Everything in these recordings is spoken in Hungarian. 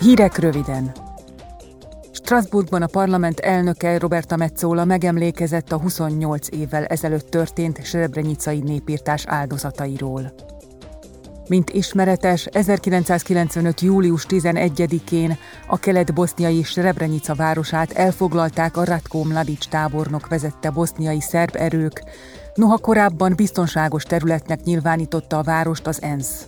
Hírek röviden. Strasbourgban a parlament elnöke Roberta Metzola megemlékezett a 28 évvel ezelőtt történt Srebrenicai népírtás áldozatairól. Mint ismeretes, 1995. július 11-én a kelet-boszniai Srebrenica városát elfoglalták a Ratko Mladic tábornok vezette boszniai szerb erők, noha korábban biztonságos területnek nyilvánította a várost az ENSZ.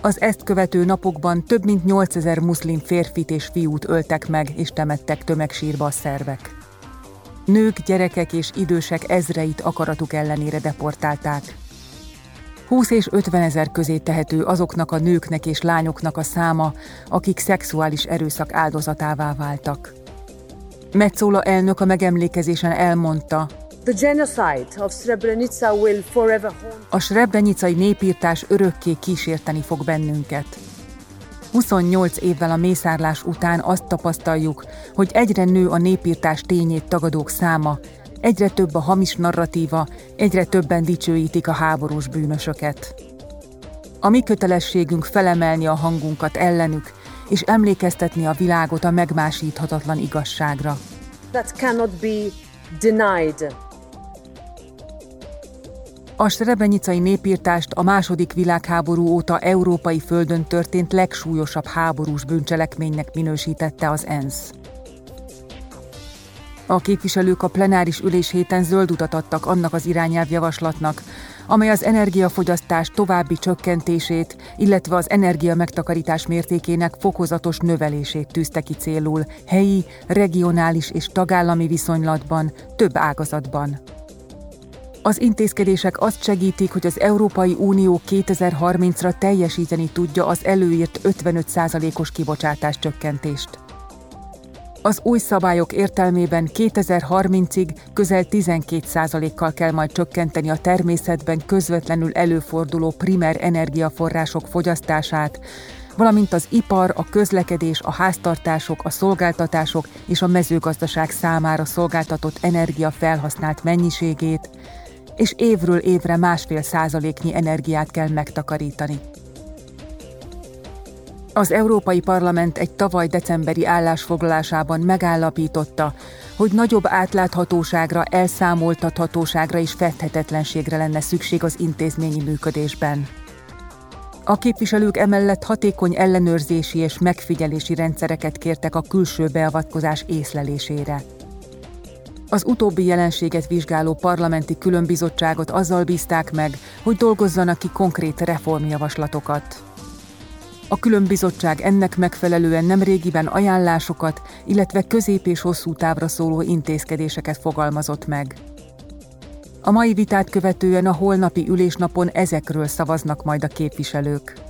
Az ezt követő napokban több mint 8000 muszlim férfit és fiút öltek meg és temettek tömegsírba a szervek. Nők, gyerekek és idősek ezreit akaratuk ellenére deportálták. 20 és 50 ezer közé tehető azoknak a nőknek és lányoknak a száma, akik szexuális erőszak áldozatává váltak. Metzola elnök a megemlékezésen elmondta, a srebrenicai népírtás örökké kísérteni fog bennünket. 28 évvel a mészárlás után azt tapasztaljuk, hogy egyre nő a népírtás tényét tagadók száma, egyre több a hamis narratíva, egyre többen dicsőítik a háborús bűnösöket. A mi kötelességünk felemelni a hangunkat ellenük, és emlékeztetni a világot a megmásíthatatlan igazságra. That cannot be denied. A srebrenicai népírtást a második világháború óta európai földön történt legsúlyosabb háborús bűncselekménynek minősítette az ENSZ. A képviselők a plenáris ülés héten zöld utat adtak annak az irányelvjavaslatnak, amely az energiafogyasztás további csökkentését, illetve az energia megtakarítás mértékének fokozatos növelését tűzte ki célul helyi, regionális és tagállami viszonylatban, több ágazatban. Az intézkedések azt segítik, hogy az Európai Unió 2030-ra teljesíteni tudja az előírt 55%-os kibocsátás csökkentést. Az új szabályok értelmében 2030-ig közel 12%-kal kell majd csökkenteni a természetben közvetlenül előforduló primer energiaforrások fogyasztását, valamint az ipar, a közlekedés, a háztartások, a szolgáltatások és a mezőgazdaság számára szolgáltatott energia felhasznált mennyiségét, és évről évre másfél százaléknyi energiát kell megtakarítani. Az Európai Parlament egy tavaly decemberi állásfoglalásában megállapította, hogy nagyobb átláthatóságra, elszámoltathatóságra és fedhetetlenségre lenne szükség az intézményi működésben. A képviselők emellett hatékony ellenőrzési és megfigyelési rendszereket kértek a külső beavatkozás észlelésére. Az utóbbi jelenséget vizsgáló parlamenti különbizottságot azzal bízták meg, hogy dolgozzanak ki konkrét reformjavaslatokat. A különbizottság ennek megfelelően nemrégiben ajánlásokat, illetve közép- és hosszú távra szóló intézkedéseket fogalmazott meg. A mai vitát követően a holnapi ülésnapon ezekről szavaznak majd a képviselők.